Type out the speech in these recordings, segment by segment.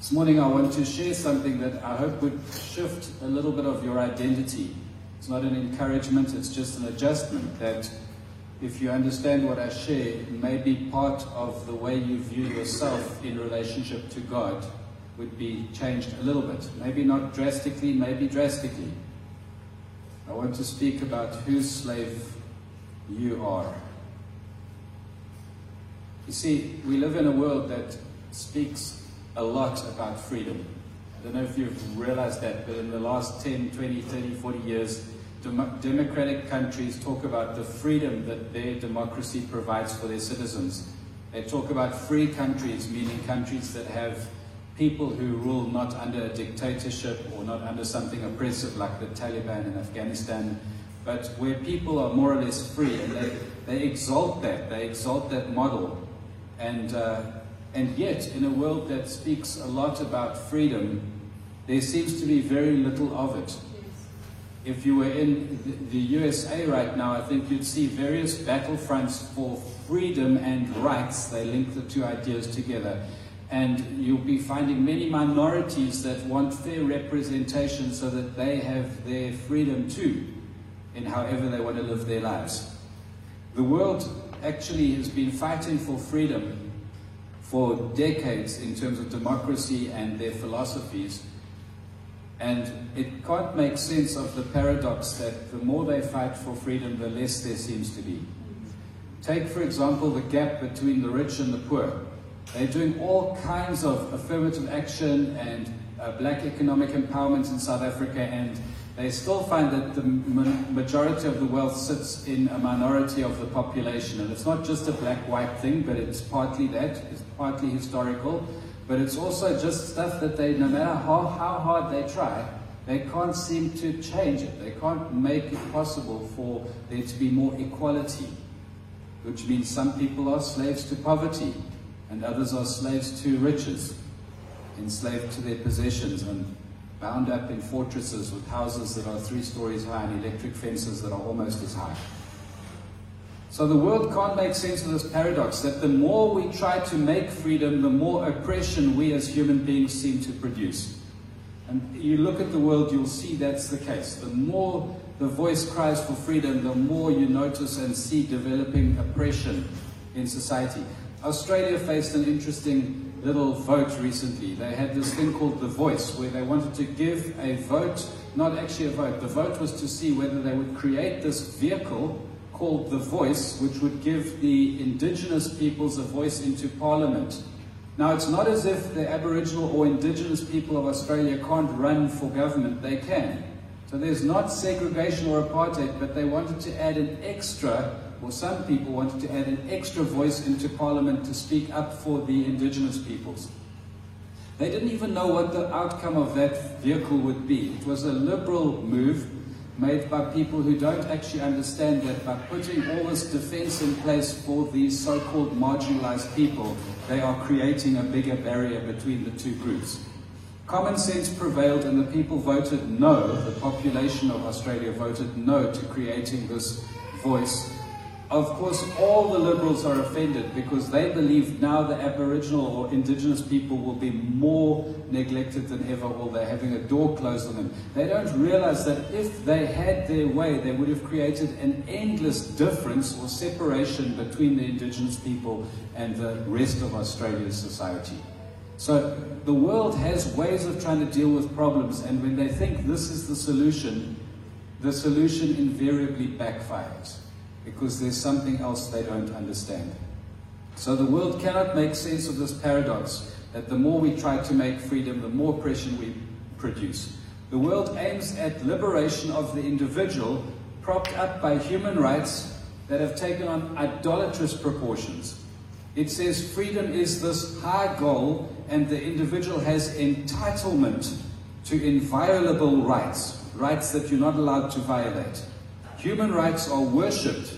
This morning I want to share something that I hope would shift a little bit of your identity. It's not an encouragement, it's just an adjustment that if you understand what I share, may be part of the way you view yourself in relationship to God would be changed a little bit. Maybe not drastically, maybe drastically. I want to speak about whose slave you are. You see, we live in a world that speaks a lot about freedom. I don't know if you've realized that, but in the last 10, 20, 30, 40 years, dem- democratic countries talk about the freedom that their democracy provides for their citizens. They talk about free countries, meaning countries that have people who rule not under a dictatorship or not under something oppressive like the Taliban in Afghanistan, but where people are more or less free. And they, they exalt that, they exalt that model. And, uh, and yet, in a world that speaks a lot about freedom, there seems to be very little of it. If you were in the USA right now, I think you'd see various battlefronts for freedom and rights. They link the two ideas together. And you'll be finding many minorities that want fair representation so that they have their freedom too, in however they want to live their lives. The world actually has been fighting for freedom for decades in terms of democracy and their philosophies. And it can't make sense of the paradox that the more they fight for freedom, the less there seems to be. Take, for example, the gap between the rich and the poor. They're doing all kinds of affirmative action and uh, black economic empowerment in South Africa, and they still find that the majority of the wealth sits in a minority of the population. And it's not just a black white thing, but it's partly that, it's partly historical. But it's also just stuff that they, no matter how, how hard they try, they can't seem to change it. They can't make it possible for there to be more equality, which means some people are slaves to poverty and others are slaves to riches, enslaved to their possessions and bound up in fortresses with houses that are three stories high and electric fences that are almost as high. So the world can't make sense of this paradox that the more we try to make freedom, the more oppression we as human beings seem to produce. And you look at the world, you'll see that's the case. The more the voice cries for freedom, the more you notice and see developing oppression in society. Australia faced an interesting little vote recently. They had this thing called The Voice, where they wanted to give a vote, not actually a vote, the vote was to see whether they would create this vehicle called The Voice, which would give the indigenous peoples a voice into parliament. Now, it's not as if the Aboriginal or indigenous people of Australia can't run for government, they can. So there's not segregation or apartheid, but they wanted to add an extra, or some people wanted to add an extra voice into parliament to speak up for the indigenous peoples. They didn't even know what the outcome of that vehicle would be. It was a liberal move made by people who don't actually understand that by putting all this defense in place for these so-called marginalized people, they are creating a bigger barrier between the two groups. Common sense prevailed and the people voted no, the population of Australia voted no to creating this voice of course, all the liberals are offended because they believe now the Aboriginal or Indigenous people will be more neglected than ever, or they're having a door closed on them. They don't realize that if they had their way, they would have created an endless difference or separation between the Indigenous people and the rest of Australia's society. So the world has ways of trying to deal with problems, and when they think this is the solution, the solution invariably backfires because there's something else they don't understand. So the world cannot make sense of this paradox that the more we try to make freedom, the more oppression we produce. The world aims at liberation of the individual, propped up by human rights that have taken on idolatrous proportions. It says freedom is this high goal, and the individual has entitlement to inviolable rights, rights that you're not allowed to violate. Human rights are worshipped,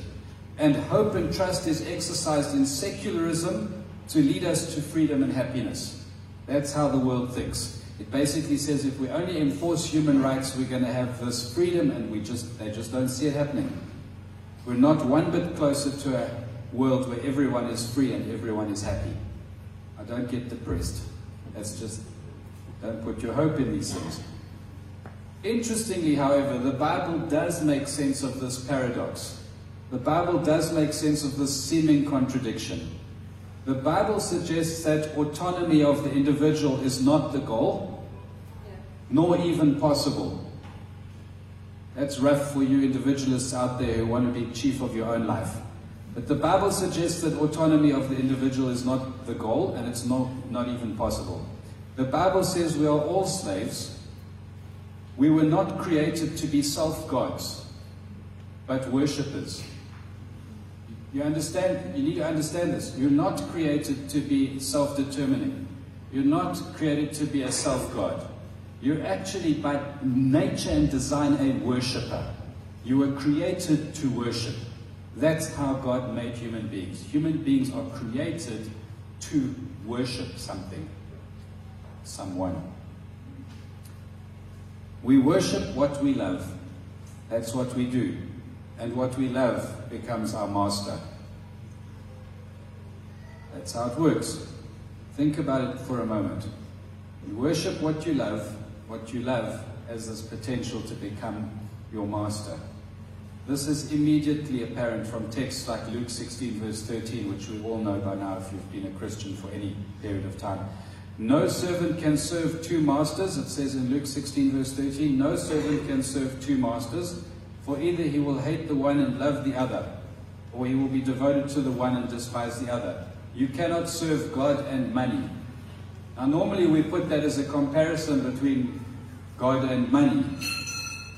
and hope and trust is exercised in secularism to lead us to freedom and happiness. That's how the world thinks. It basically says if we only enforce human rights, we're going to have this freedom, and we just they just don't see it happening. We're not one bit closer to a world where everyone is free and everyone is happy. I don't get depressed. That's just Don't put your hope in these things. Interestingly, however, the Bible does make sense of this paradox. The Bible does make sense of this seeming contradiction. The Bible suggests that autonomy of the individual is not the goal, nor even possible. That's rough for you individualists out there who want to be chief of your own life. But the Bible suggests that autonomy of the individual is not the goal and it's not, not even possible. The Bible says we are all slaves. We were not created to be self gods, but worshippers. You understand? You need to understand this. You're not created to be self determining. You're not created to be a self god. You're actually, by nature and design, a worshipper. You were created to worship. That's how God made human beings. Human beings are created to worship something, someone. We worship what we love. That's what we do. And what we love becomes our master. That's how it works. Think about it for a moment. You worship what you love, what you love has this potential to become your master. This is immediately apparent from texts like Luke 16, verse 13, which we all know by now if you've been a Christian for any period of time. No servant can serve two masters, it says in Luke 16, verse 13. No servant can serve two masters, for either he will hate the one and love the other, or he will be devoted to the one and despise the other. You cannot serve God and money. Now, normally we put that as a comparison between God and money.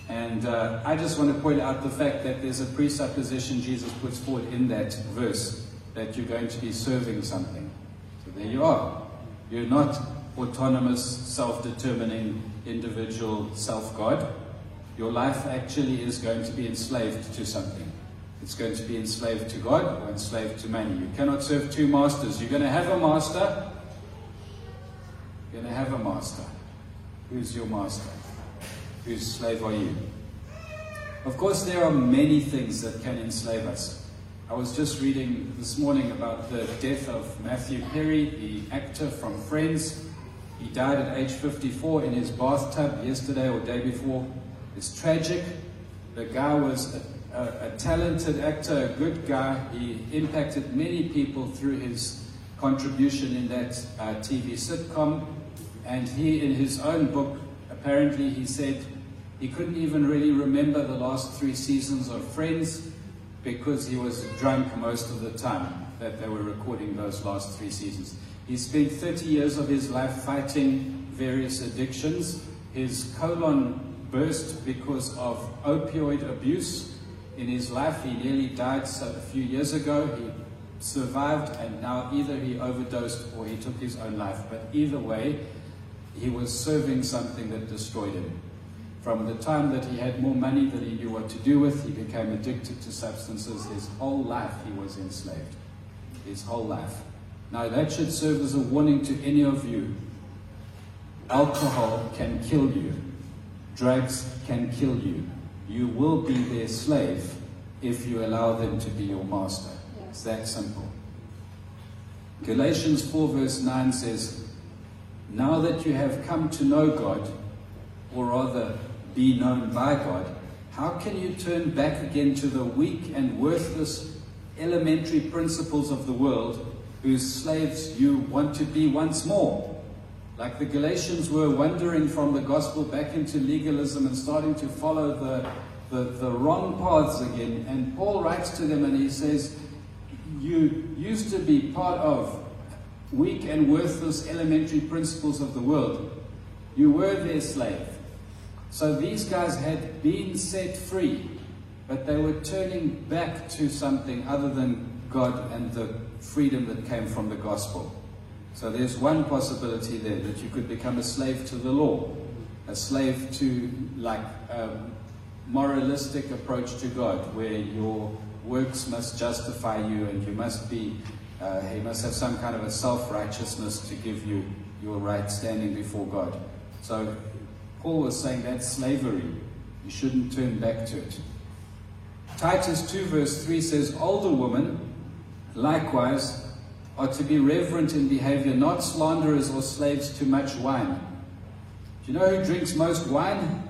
And uh, I just want to point out the fact that there's a presupposition Jesus puts forward in that verse that you're going to be serving something. So there you are. You're not autonomous, self determining, individual self God. Your life actually is going to be enslaved to something. It's going to be enslaved to God or enslaved to money. You cannot serve two masters. You're going to have a master. You're going to have a master. Who's your master? Whose slave are you? Of course, there are many things that can enslave us. I was just reading this morning about the death of Matthew Perry, the actor from Friends. He died at age 54 in his bathtub yesterday or day before. It's tragic. The guy was a, a, a talented actor, a good guy. He impacted many people through his contribution in that uh, TV sitcom. And he, in his own book, apparently he said he couldn't even really remember the last three seasons of Friends because he was drunk most of the time that they were recording those last three seasons. He spent 30 years of his life fighting various addictions. His colon burst because of opioid abuse in his life. He nearly died a few years ago. He survived, and now either he overdosed or he took his own life. But either way, he was serving something that destroyed him. From the time that he had more money than he knew what to do with, he became addicted to substances. His whole life he was enslaved. His whole life. Now that should serve as a warning to any of you. Alcohol can kill you. Drugs can kill you. You will be their slave if you allow them to be your master. It's that simple. Galatians 4 verse 9 says, Now that you have come to know God, or rather be known by God, how can you turn back again to the weak and worthless elementary principles of the world whose slaves you want to be once more? Like the Galatians were wandering from the gospel back into legalism and starting to follow the, the, the wrong paths again. And Paul writes to them and he says, You used to be part of weak and worthless elementary principles of the world. You were their slave. So these guys had been set free, but they were turning back to something other than God and the freedom that came from the gospel. So there's one possibility there that you could become a slave to the law, a slave to like a moralistic approach to God, where your works must justify you and you must be, uh, must have some kind of a self righteousness to give you your right standing before God. So Paul was saying that's slavery. You shouldn't turn back to it. Titus 2, verse 3 says, Older women, likewise, are to be reverent in behavior, not slanderers or slaves to much wine, Do you know who drinks most wine?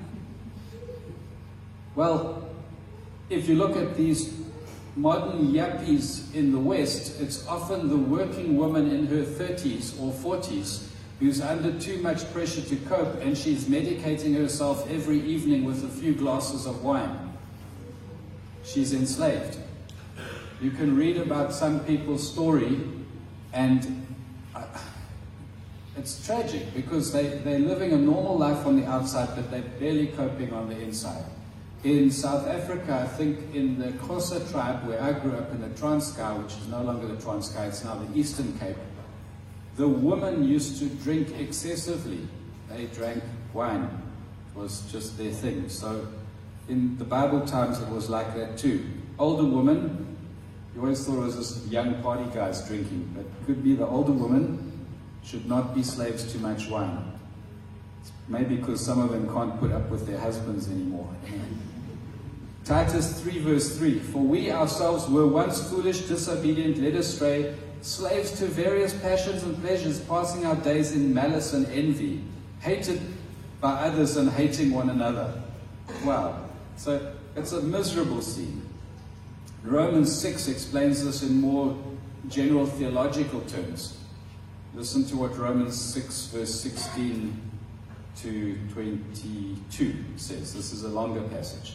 Well, if you look at these modern yuppies in the West, it's often the working woman in her 30s or 40s who's under too much pressure to cope and she's medicating herself every evening with a few glasses of wine. She's enslaved. You can read about some people's story and uh, it's tragic because they, they're living a normal life on the outside but they're barely coping on the inside. In South Africa, I think in the Xhosa tribe where I grew up in the Transkei, which is no longer the Transkei, it's now the Eastern Cape, the women used to drink excessively. They drank wine. It was just their thing. So in the Bible times, it was like that too. Older women, you always thought it was just young party guys drinking, but it could be the older women should not be slaves to much wine. Maybe because some of them can't put up with their husbands anymore. Titus 3 verse 3, For we ourselves were once foolish, disobedient, led astray, slaves to various passions and pleasures, passing our days in malice and envy, hated by others and hating one another. Wow. So it's a miserable scene. Romans 6 explains this in more general theological terms. Listen to what Romans 6, verse 16 to 22 says. This is a longer passage.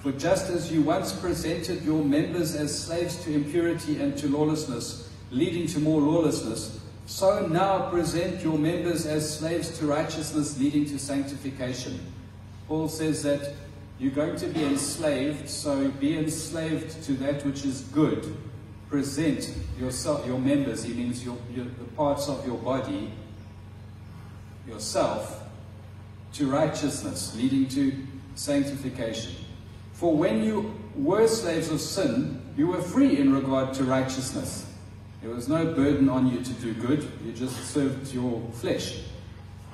For just as you once presented your members as slaves to impurity and to lawlessness, leading to more lawlessness, so now present your members as slaves to righteousness, leading to sanctification. Paul says that you're going to be enslaved, so be enslaved to that which is good. Present yourself, your members, he means your, your, the parts of your body, yourself, to righteousness, leading to sanctification. For when you were slaves of sin, you were free in regard to righteousness. There was no burden on you to do good, you just served your flesh.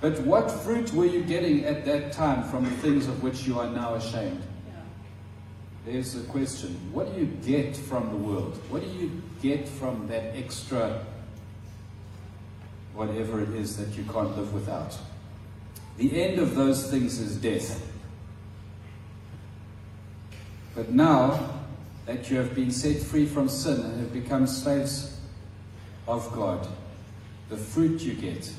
But what fruit were you getting at that time from the things of which you are now ashamed? There's the question. What do you get from the world? What do you get from that extra, whatever it is that you can't live without? The end of those things is death. But now that you have been set free from sin and have become slaves of God, the fruit you get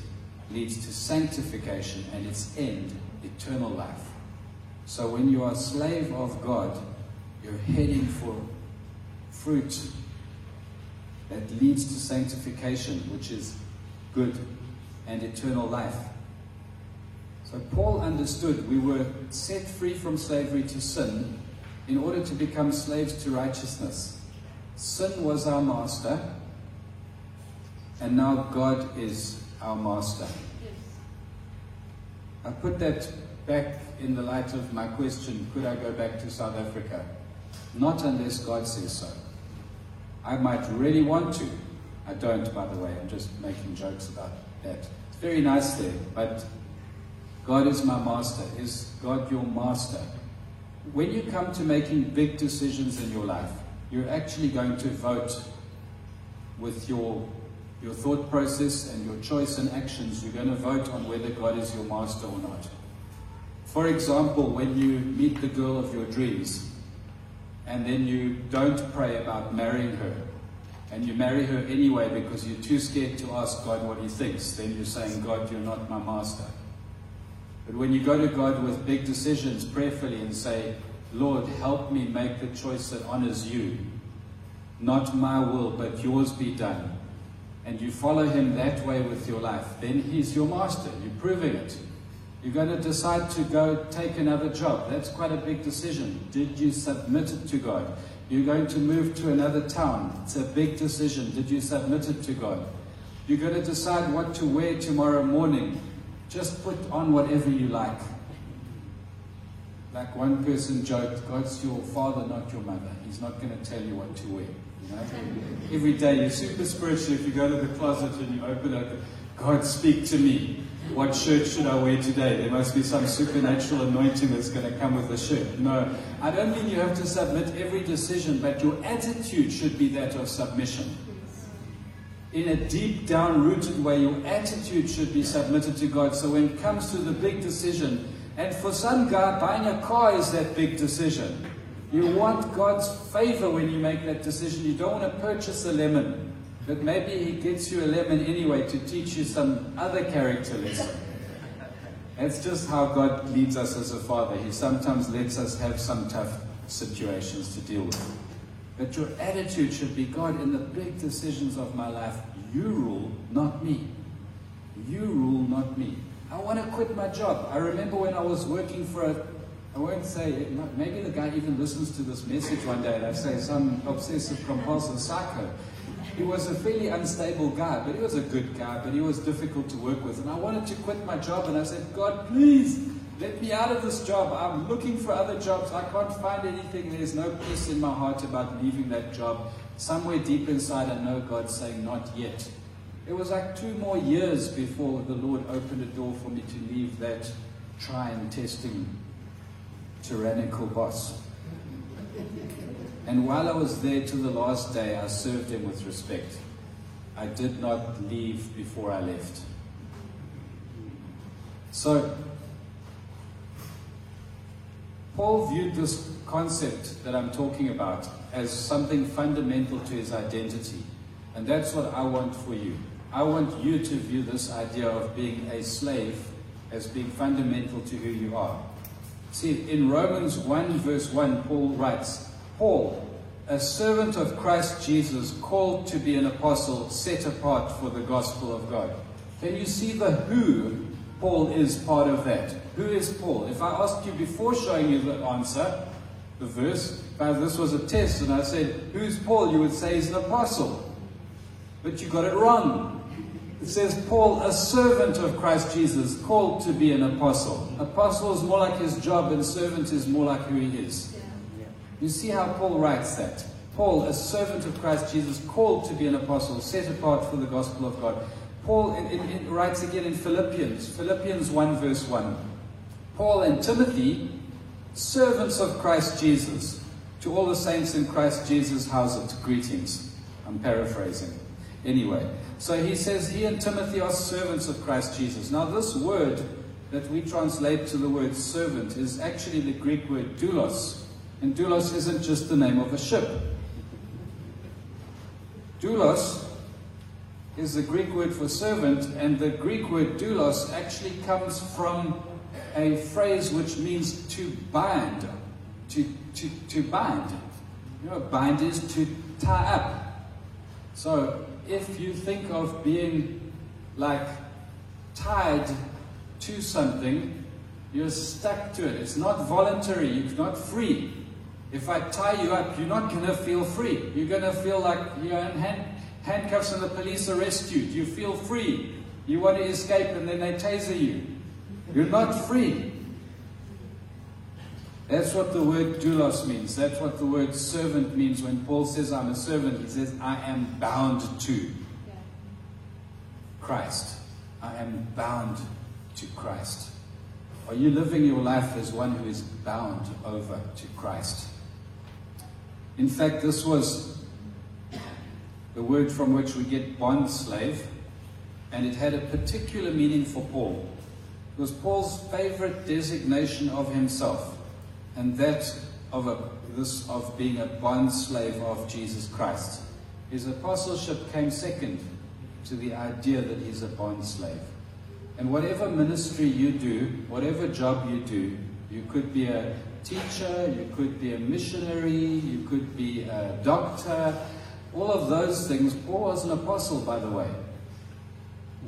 leads to sanctification and its end, eternal life. So when you are a slave of God, you're heading for fruit that leads to sanctification, which is good and eternal life. So Paul understood we were set free from slavery to sin in order to become slaves to righteousness. Sin was our master, and now God is our master. Yes. I put that back in the light of my question could I go back to South Africa? Not unless God says so. I might really want to. I don't, by the way. I'm just making jokes about that. It's very nice there, but God is my master. Is God your master? When you come to making big decisions in your life, you're actually going to vote with your, your thought process and your choice and actions. You're going to vote on whether God is your master or not. For example, when you meet the girl of your dreams and then you don't pray about marrying her and you marry her anyway because you're too scared to ask God what he thinks, then you're saying, God, you're not my master. But when you go to God with big decisions prayerfully and say, Lord, help me make the choice that honors you, not my will, but yours be done, and you follow him that way with your life, then he's your master. You're proving it. You're going to decide to go take another job. That's quite a big decision. Did you submit it to God? You're going to move to another town. It's a big decision. Did you submit it to God? You're going to decide what to wear tomorrow morning. Just put on whatever you like. Like one person joked, God's your father, not your mother. He's not going to tell you what to wear. You know? Every day you're super spiritual if you go to the closet and you open it, God speak to me. What shirt should I wear today? There must be some supernatural anointing that's going to come with the shirt. No, I don't mean you have to submit every decision, but your attitude should be that of submission. In a deep down rooted way, your attitude should be submitted to God. So when it comes to the big decision, and for some guy, buying a car is that big decision. You want God's favor when you make that decision. You don't want to purchase a lemon. But maybe He gets you a lemon anyway to teach you some other character lesson. That's just how God leads us as a father. He sometimes lets us have some tough situations to deal with. But your attitude should be God, in the big decisions of my life, you rule, not me. You rule, not me. I want to quit my job. I remember when I was working for a, I won't say, it, maybe the guy even listens to this message one day and I say some obsessive compulsive psycho. He was a fairly unstable guy, but he was a good guy, but he was difficult to work with. And I wanted to quit my job and I said, God, please, let me out of this job. I'm looking for other jobs. I can't find anything. There's no peace in my heart about leaving that job. Somewhere deep inside, I know God's saying, not yet. It was like two more years before the Lord opened a door for me to leave that trying, testing, tyrannical boss. And while I was there to the last day, I served him with respect. I did not leave before I left. So, Paul viewed this concept that I'm talking about as something fundamental to his identity. And that's what I want for you. I want you to view this idea of being a slave as being fundamental to who you are. See, in Romans 1, verse 1, Paul writes, Paul, a servant of Christ Jesus, called to be an apostle, set apart for the gospel of God. Can you see the who Paul is part of that? Who is Paul? If I asked you before showing you the answer, the verse, if this was a test and I said, Who's Paul? you would say he's an apostle. But you got it wrong. It says, Paul, a servant of Christ Jesus, called to be an apostle. Apostle is more like his job, and servant is more like who he is. You see how Paul writes that? Paul, a servant of Christ Jesus, called to be an apostle, set apart for the gospel of God. Paul in, in, in, writes again in Philippians, Philippians 1, verse 1. Paul and Timothy, servants of Christ Jesus, to all the saints in Christ Jesus, how's it? Greetings. I'm paraphrasing. Anyway, so he says he and Timothy are servants of Christ Jesus. Now, this word that we translate to the word servant is actually the Greek word doulos. And doulos isn't just the name of a ship. Doulos is the Greek word for servant, and the Greek word doulos actually comes from a phrase which means to bind. To, to, to bind. You know, bind is to tie up. So if you think of being like tied to something, you're stuck to it. It's not voluntary, you're not free. If I tie you up, you're not going to feel free. You're going to feel like you're in hand, handcuffs and the police arrest you. You feel free. You want to escape and then they taser you. You're not free. That's what the word doulos means. That's what the word servant means. When Paul says, I'm a servant, he says, I am bound to Christ. I am bound to Christ. Are you living your life as one who is bound over to Christ? In fact, this was the word from which we get bond slave, and it had a particular meaning for Paul. It was Paul's favorite designation of himself and that of a, this of being a bond slave of Jesus Christ. His apostleship came second to the idea that he's a bond slave. And whatever ministry you do, whatever job you do, you could be a teacher, you could be a missionary, you could be a doctor, all of those things. Paul was an apostle, by the way,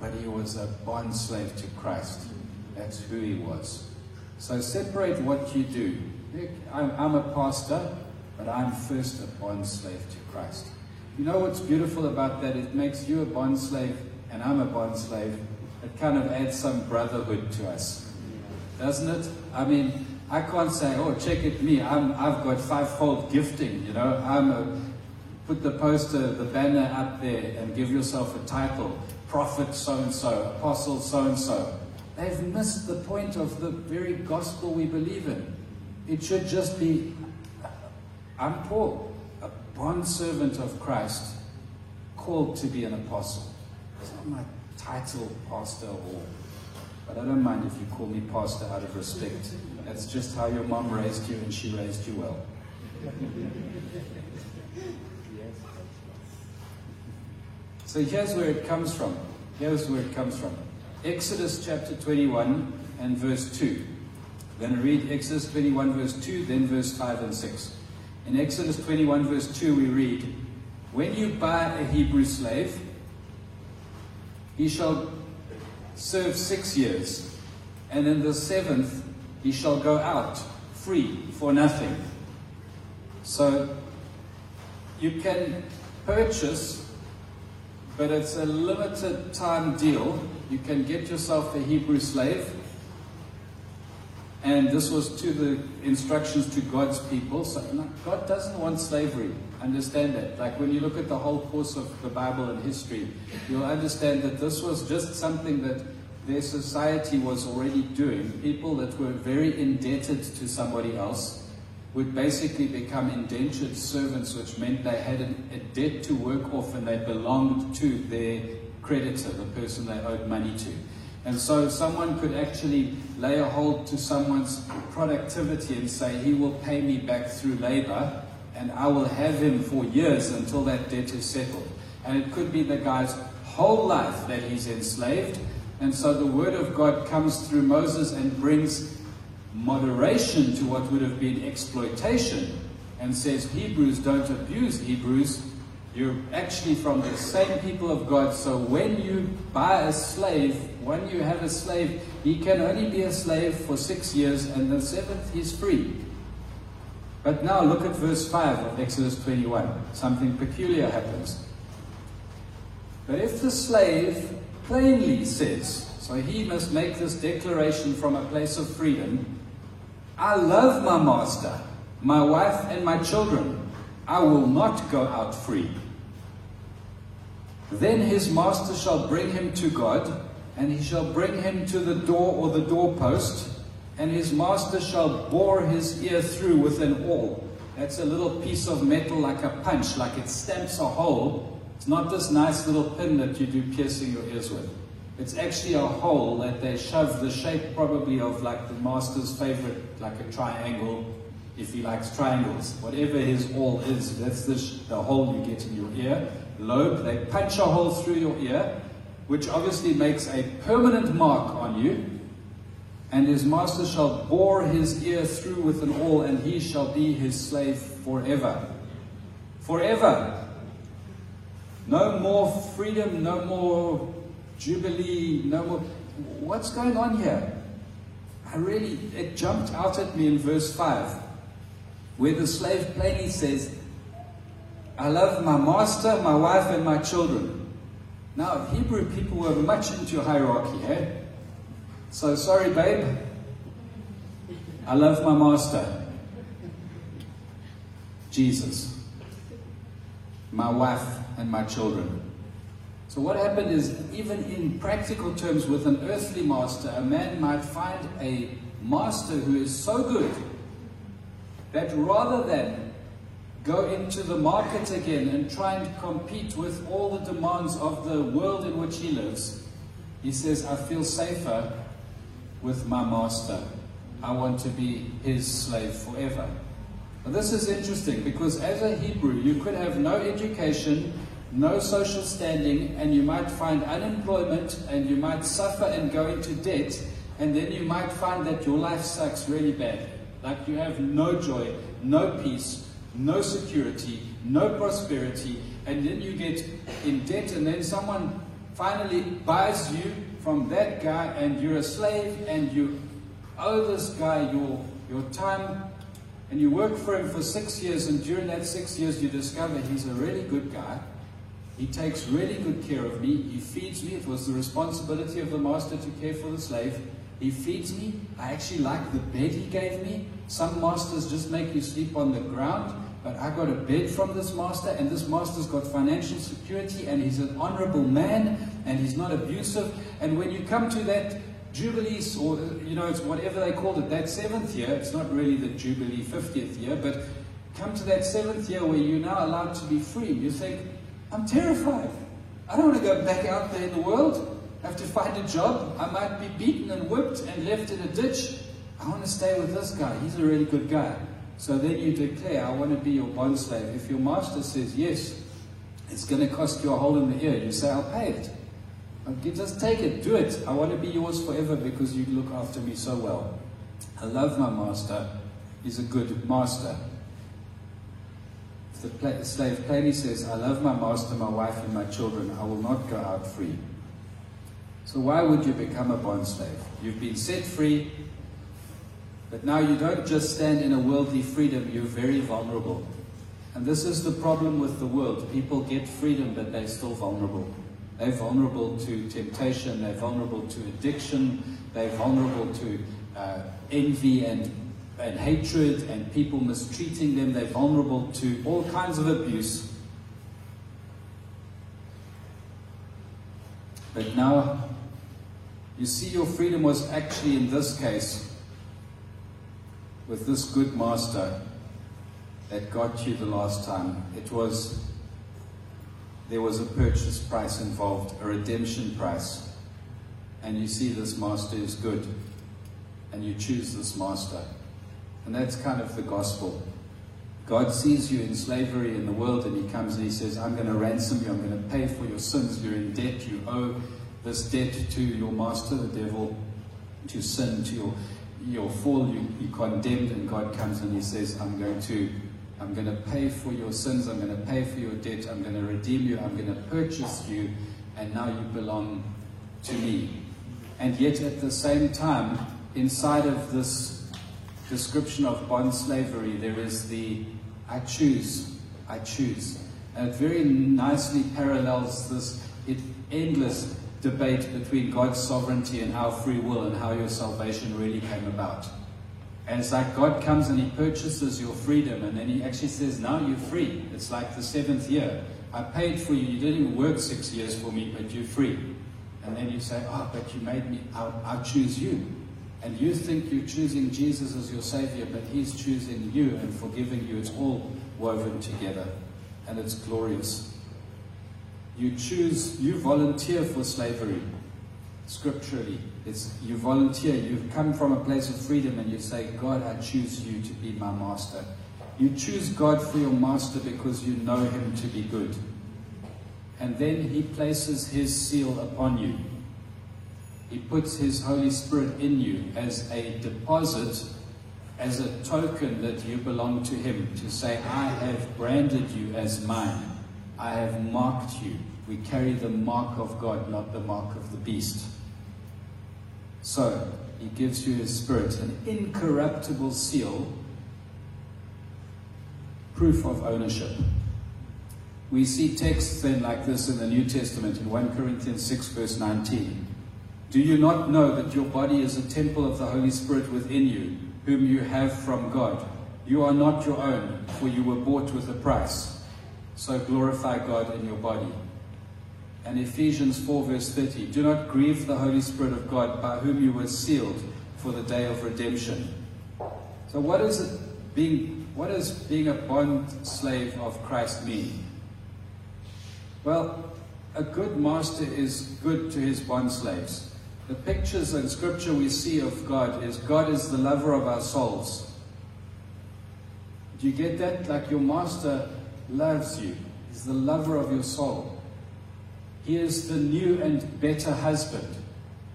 but he was a bond slave to Christ. That's who he was. So separate what you do I'm a pastor, but I'm first a bond slave to Christ. You know what's beautiful about that? It makes you a bond slave and I'm a bond slave, it kind of adds some brotherhood to us, doesn't it? I mean, I can't say, oh, check it me, I'm, I've got fivefold gifting, you know, I'm a, put the poster, the banner up there and give yourself a title, prophet so-and-so, apostle so-and-so. They've missed the point of the very gospel we believe in. It should just be, I'm Paul, a bondservant of Christ, called to be an apostle. It's not my title, pastor, or, but I don't mind if you call me pastor out of respect. That's just how your mom raised you, and she raised you well. So here's where it comes from. Here's where it comes from. Exodus chapter 21 and verse 2. We're going to read Exodus 21 verse 2, then verse 5 and 6. In Exodus 21 verse 2 we read, When you buy a Hebrew slave, he shall serve six years, and in the seventh he shall go out free for nothing. So you can purchase, but it's a limited time deal. You can get yourself a Hebrew slave. And this was to the instructions to God's people. So God doesn't want slavery. Understand that. Like when you look at the whole course of the Bible and history, you'll understand that this was just something that their society was already doing. People that were very indebted to somebody else would basically become indentured servants, which meant they had a debt to work off and they belonged to their creditor, the person they owed money to. And so someone could actually lay a hold to someone's productivity and say, he will pay me back through labor and I will have him for years until that debt is settled. And it could be the guy's whole life that he's enslaved. And so the word of God comes through Moses and brings moderation to what would have been exploitation and says, Hebrews don't abuse Hebrews. You're actually from the same people of God. So when you buy a slave, when you have a slave, he can only be a slave for six years, and the seventh he's free. But now look at verse 5 of Exodus 21. Something peculiar happens. But if the slave plainly says, so he must make this declaration from a place of freedom I love my master, my wife, and my children. I will not go out free. Then his master shall bring him to God, and he shall bring him to the door or the doorpost and his master shall bore his ear through with an awl. That's a little piece of metal like a punch, like it stamps a hole. It's not this nice little pin that you do piercing your ears with. It's actually a hole that they shove the shape probably of like the master's favorite, like a triangle, if he likes triangles. Whatever his awl is, that's the, the hole you get in your ear. Lobe, they punch a hole through your ear, which obviously makes a permanent mark on you and his master shall bore his ear through with an awl, and he shall be his slave forever. Forever. No more freedom, no more jubilee, no more. What's going on here? I really, it jumped out at me in verse 5, where the slave plainly says, I love my master, my wife, and my children. Now, Hebrew people were much into hierarchy, eh? So sorry, babe. I love my master. Jesus. My wife and my children. So what happened is, even in practical terms, with an earthly master, a man might find a master who is so good that rather than go into the market again and try and compete with all the demands of the world in which he lives, he says, I feel safer with my master. I want to be his slave forever. This is interesting because as a Hebrew, you could have no education, no social standing, and you might find unemployment, and you might suffer and go into debt, and then you might find that your life sucks really bad. Like you have no joy, no peace, no security, no prosperity, and then you get in debt, and then someone finally buys you from that guy and you're a slave and you owe this guy your, your time and you work for him for six years and during that six years you discover he's a really good guy He takes really good care of me. He feeds me. It was the responsibility of the master to care for the slave. He feeds me. I actually like the bed he gave me. Some masters just make you sleep on the ground, but I got a bed from this master, and this master's got financial security, and he's an honorable man, and he's not abusive. And when you come to that Jubilee, or you know, it's whatever they called it, that seventh year, it's not really the Jubilee 50th year, but come to that seventh year where you're now allowed to be free. You think, I'm terrified. I don't want to go back out there in the world have to find a job. I might be beaten and whipped and left in a ditch. I want to stay with this guy. He's a really good guy. So then you declare, I want to be your bond slave. If your master says yes, it's going to cost you a hole in the ear. You say, I'll pay it. Just take it, do it. I want to be yours forever because you look after me so well. I love my master. He's a good master. The slave plainly says, I love my master, my wife, and my children, I will not go out free. So why would you become a bond slave? You've been set free, but now you don't just stand in a worldly freedom, you're very vulnerable. And this is the problem with the world. People get freedom, but they're still vulnerable. They're vulnerable to temptation, they're vulnerable to addiction, they're vulnerable to uh, envy and, and hatred and people mistreating them, they're vulnerable to all kinds of abuse. But now you see, your freedom was actually in this case with this good master that got you the last time. It was, there was a purchase price involved, a redemption price. And you see, this master is good. And you choose this master. And that's kind of the gospel. God sees you in slavery in the world and He comes and He says, I'm going to ransom you, I'm going to pay for your sins, you're in debt, you owe this debt to your master, the devil, to sin, to your, your fall, you, you condemned, and God comes and He says, I'm going to I'm going to pay for your sins, I'm going to pay for your debt, I'm going to redeem you, I'm going to purchase you, and now you belong to me. And yet at the same time, inside of this description of bond slavery, there is the I choose, I choose. And it very nicely parallels this endless debate between God's sovereignty and our free will and how your salvation really came about. And it's like God comes and He purchases your freedom, and then He actually says, Now you're free. It's like the seventh year. I paid for you. You didn't even work six years for me, but you're free. And then you say, Oh, but you made me, I'll choose you. And you think you're choosing Jesus as your Savior, but He's choosing you and forgiving you. It's all woven together, and it's glorious. You choose, you volunteer for slavery scripturally. It's you volunteer, you come from a place of freedom and you say, God, I choose you to be my master. You choose God for your master because you know him to be good. And then he places his seal upon you. He puts his Holy Spirit in you as a deposit, as a token that you belong to him, to say, I have branded you as mine. I have marked you. We carry the mark of God, not the mark of the beast. So, he gives you his spirit, an incorruptible seal, proof of ownership. We see texts then like this in the New Testament in 1 Corinthians 6, verse 19. Do you not know that your body is a temple of the Holy Spirit within you, whom you have from God? You are not your own, for you were bought with a price. So glorify God in your body and Ephesians 4, verse 30. Do not grieve the Holy Spirit of God, by whom you were sealed for the day of redemption. So, what is it being? What does being a bond slave of Christ mean? Well, a good master is good to his bond slaves. The pictures in Scripture we see of God is God is the lover of our souls. Do you get that? Like your master loves you. He's the lover of your soul. He is the new and better husband.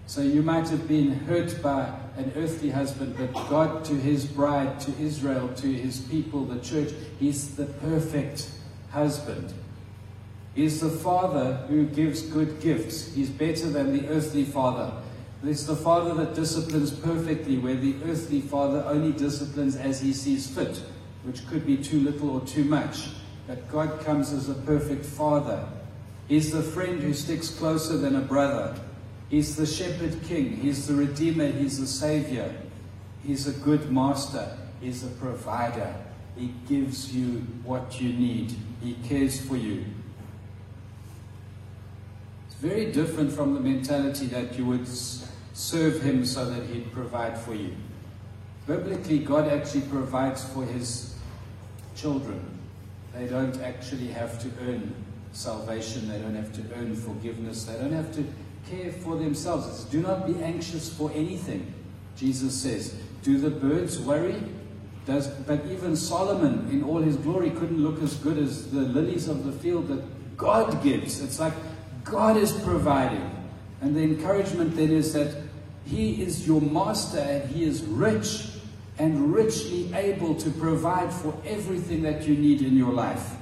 So you might have been hurt by an earthly husband, but God to his bride, to Israel, to his people, the church, he's the perfect husband. He's the father who gives good gifts. He's better than the earthly father. He's the father that disciplines perfectly, where the earthly father only disciplines as he sees fit, which could be too little or too much. But God comes as a perfect father He's the friend who sticks closer than a brother. He's the shepherd king. He's the redeemer. He's the savior. He's a good master. He's a provider. He gives you what you need. He cares for you. It's very different from the mentality that you would serve him so that he'd provide for you. Biblically, God actually provides for his children. They don't actually have to earn salvation. They don't have to earn forgiveness. They don't have to care for themselves. It's, do not be anxious for anything, Jesus says. Do the birds worry? Does, but even Solomon, in all his glory, couldn't look as good as the lilies of the field that God gives. It's like God is providing. And the encouragement then is that He is your master and He is rich and richly able to provide for everything that you need in your life.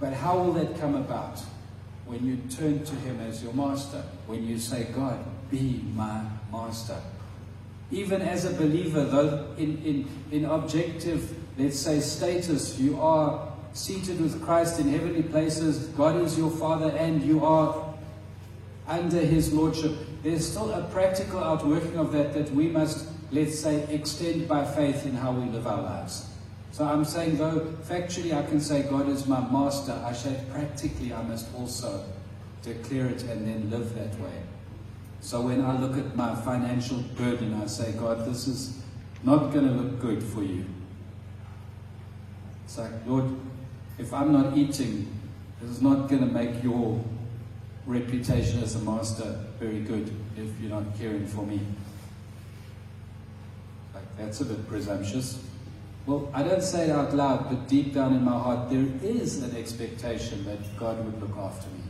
But how will that come about? When you turn to Him as your master, when you say, God, be my master. Even as a believer, though in, in, in objective, let's say, status, you are seated with Christ in heavenly places, God is your Father, and you are under His Lordship. There's still a practical outworking of that that we must, let's say, extend by faith in how we live our lives. So I'm saying, though factually I can say God is my master, I say practically I must also declare it and then live that way. So when I look at my financial burden, I say, God, this is not going to look good for you. It's like, Lord, if I'm not eating, this is not going to make your reputation as a master very good if you're not caring for me. Like, that's a bit presumptuous. Well, I don't say it out loud, but deep down in my heart, there is an expectation that God would look after me.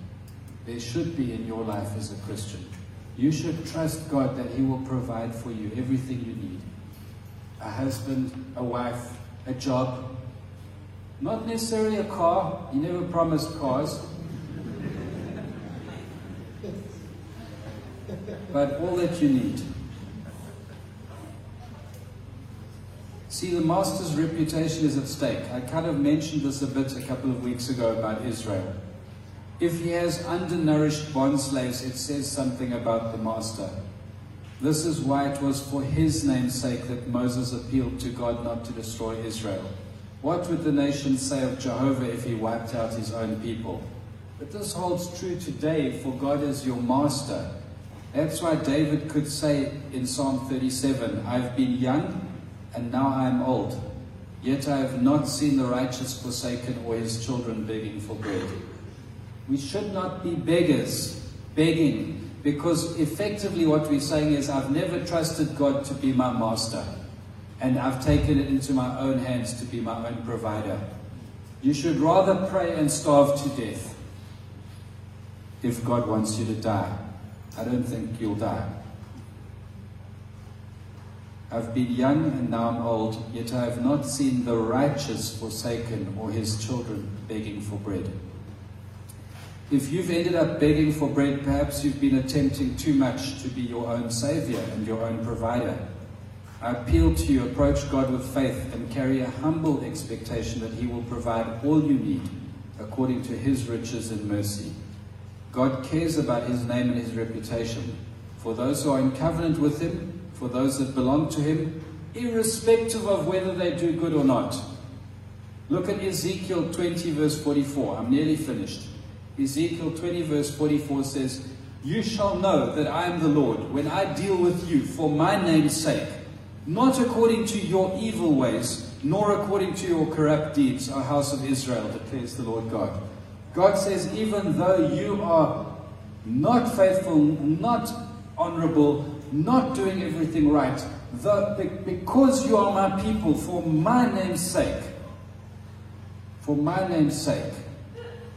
There should be in your life as a Christian. You should trust God that He will provide for you everything you need a husband, a wife, a job. Not necessarily a car, He never promised cars. But all that you need. See, the master's reputation is at stake. I kind of mentioned this a bit a couple of weeks ago about Israel. If he has undernourished bond slaves, it says something about the master. This is why it was for his name's sake that Moses appealed to God not to destroy Israel. What would the nation say of Jehovah if he wiped out his own people? But this holds true today, for God is your master. That's why David could say in Psalm 37 I've been young and now I am old, yet I have not seen the righteous forsaken or his children begging for bread. We should not be beggars, begging, because effectively what we're saying is, I've never trusted God to be my master, and I've taken it into my own hands to be my own provider. You should rather pray and starve to death if God wants you to die. I don't think you'll die. I've been young and now I'm old, yet I have not seen the righteous forsaken or his children begging for bread. If you've ended up begging for bread, perhaps you've been attempting too much to be your own savior and your own provider. I appeal to you, approach God with faith and carry a humble expectation that He will provide all you need according to His riches and mercy. God cares about His name and His reputation. For those who are in covenant with Him, for those that belong to him, irrespective of whether they do good or not. Look at Ezekiel 20, verse 44. I'm nearly finished. Ezekiel 20, verse 44 says, You shall know that I am the Lord when I deal with you for my name's sake, not according to your evil ways, nor according to your corrupt deeds, O house of Israel, declares the Lord God. God says, Even though you are not faithful, not honorable, not doing everything right, the, because you are my people, for my name's sake, for my name's sake,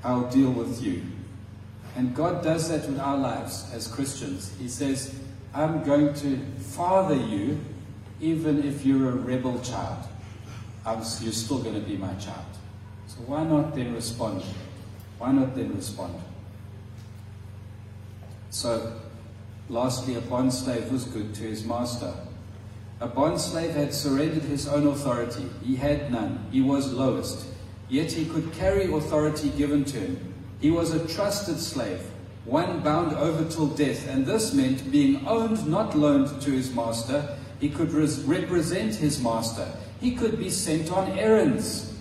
I'll deal with you. And God does that with our lives as Christians. He says, I'm going to father you even if you're a rebel child. I'm, you're still going to be my child. So why not then respond? Why not then respond? So Lastly, a bond slave was good to his master. A bond slave had surrendered his own authority. He had none. He was lowest. Yet he could carry authority given to him. He was a trusted slave, one bound over till death, and this meant being owned, not loaned to his master. He could res- represent his master. He could be sent on errands,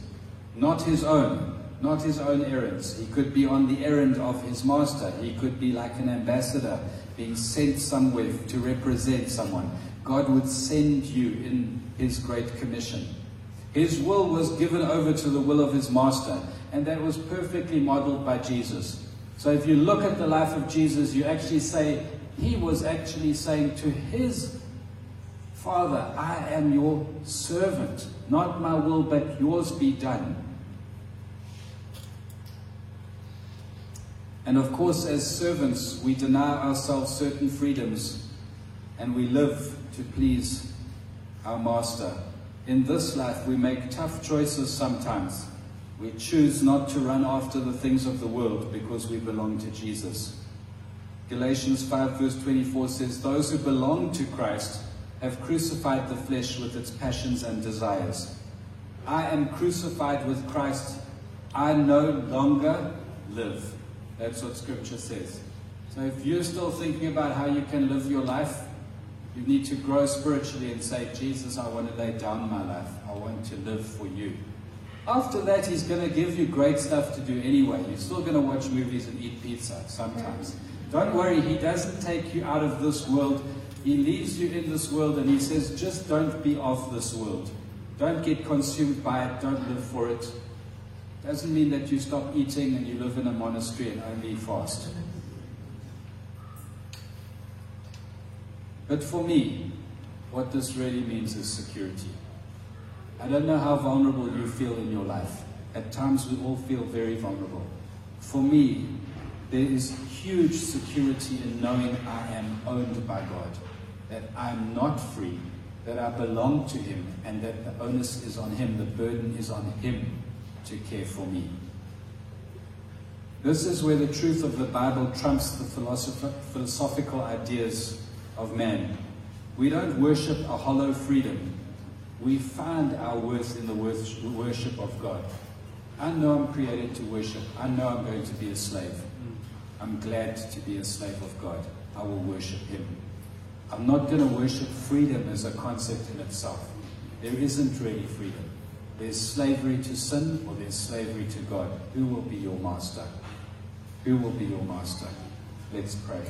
not his own, not his own errands. He could be on the errand of his master. He could be like an ambassador being sent somewhere to represent someone. God would send you in his great commission. His will was given over to the will of his master, and that was perfectly modeled by Jesus. So if you look at the life of Jesus, you actually say, he was actually saying to his Father, I am your servant. Not my will, but yours be done. And of course, as servants, we deny ourselves certain freedoms and we live to please our master. In this life, we make tough choices sometimes. We choose not to run after the things of the world because we belong to Jesus. Galatians 5, verse 24 says, Those who belong to Christ have crucified the flesh with its passions and desires. I am crucified with Christ. I no longer live. That's what Scripture says. So if you're still thinking about how you can live your life, you need to grow spiritually and say, Jesus, I want to lay down my life. I want to live for you. After that, He's going to give you great stuff to do anyway. You're still going to watch movies and eat pizza sometimes. Don't worry, He doesn't take you out of this world. He leaves you in this world and He says, just don't be of this world. Don't get consumed by it. Don't live for it. Doesn't mean that you stop eating and you live in a monastery and only fast. But for me, what this really means is security. I don't know how vulnerable you feel in your life. At times we all feel very vulnerable. For me, there is huge security in knowing I am owned by God, that I'm not free, that I belong to Him, and that the onus is on Him, the burden is on Him to care for me. This is where the truth of the Bible trumps the philosophical ideas of man. We don't worship a hollow freedom. We find our worth in the worship of God. I know I'm created to worship. I know I'm going to be a slave. I'm glad to be a slave of God. I will worship Him. I'm not going to worship freedom as a concept in itself. There isn't really freedom. There's slavery to sin or there's slavery to God. Who will be your master? Who will be your master? Let's pray.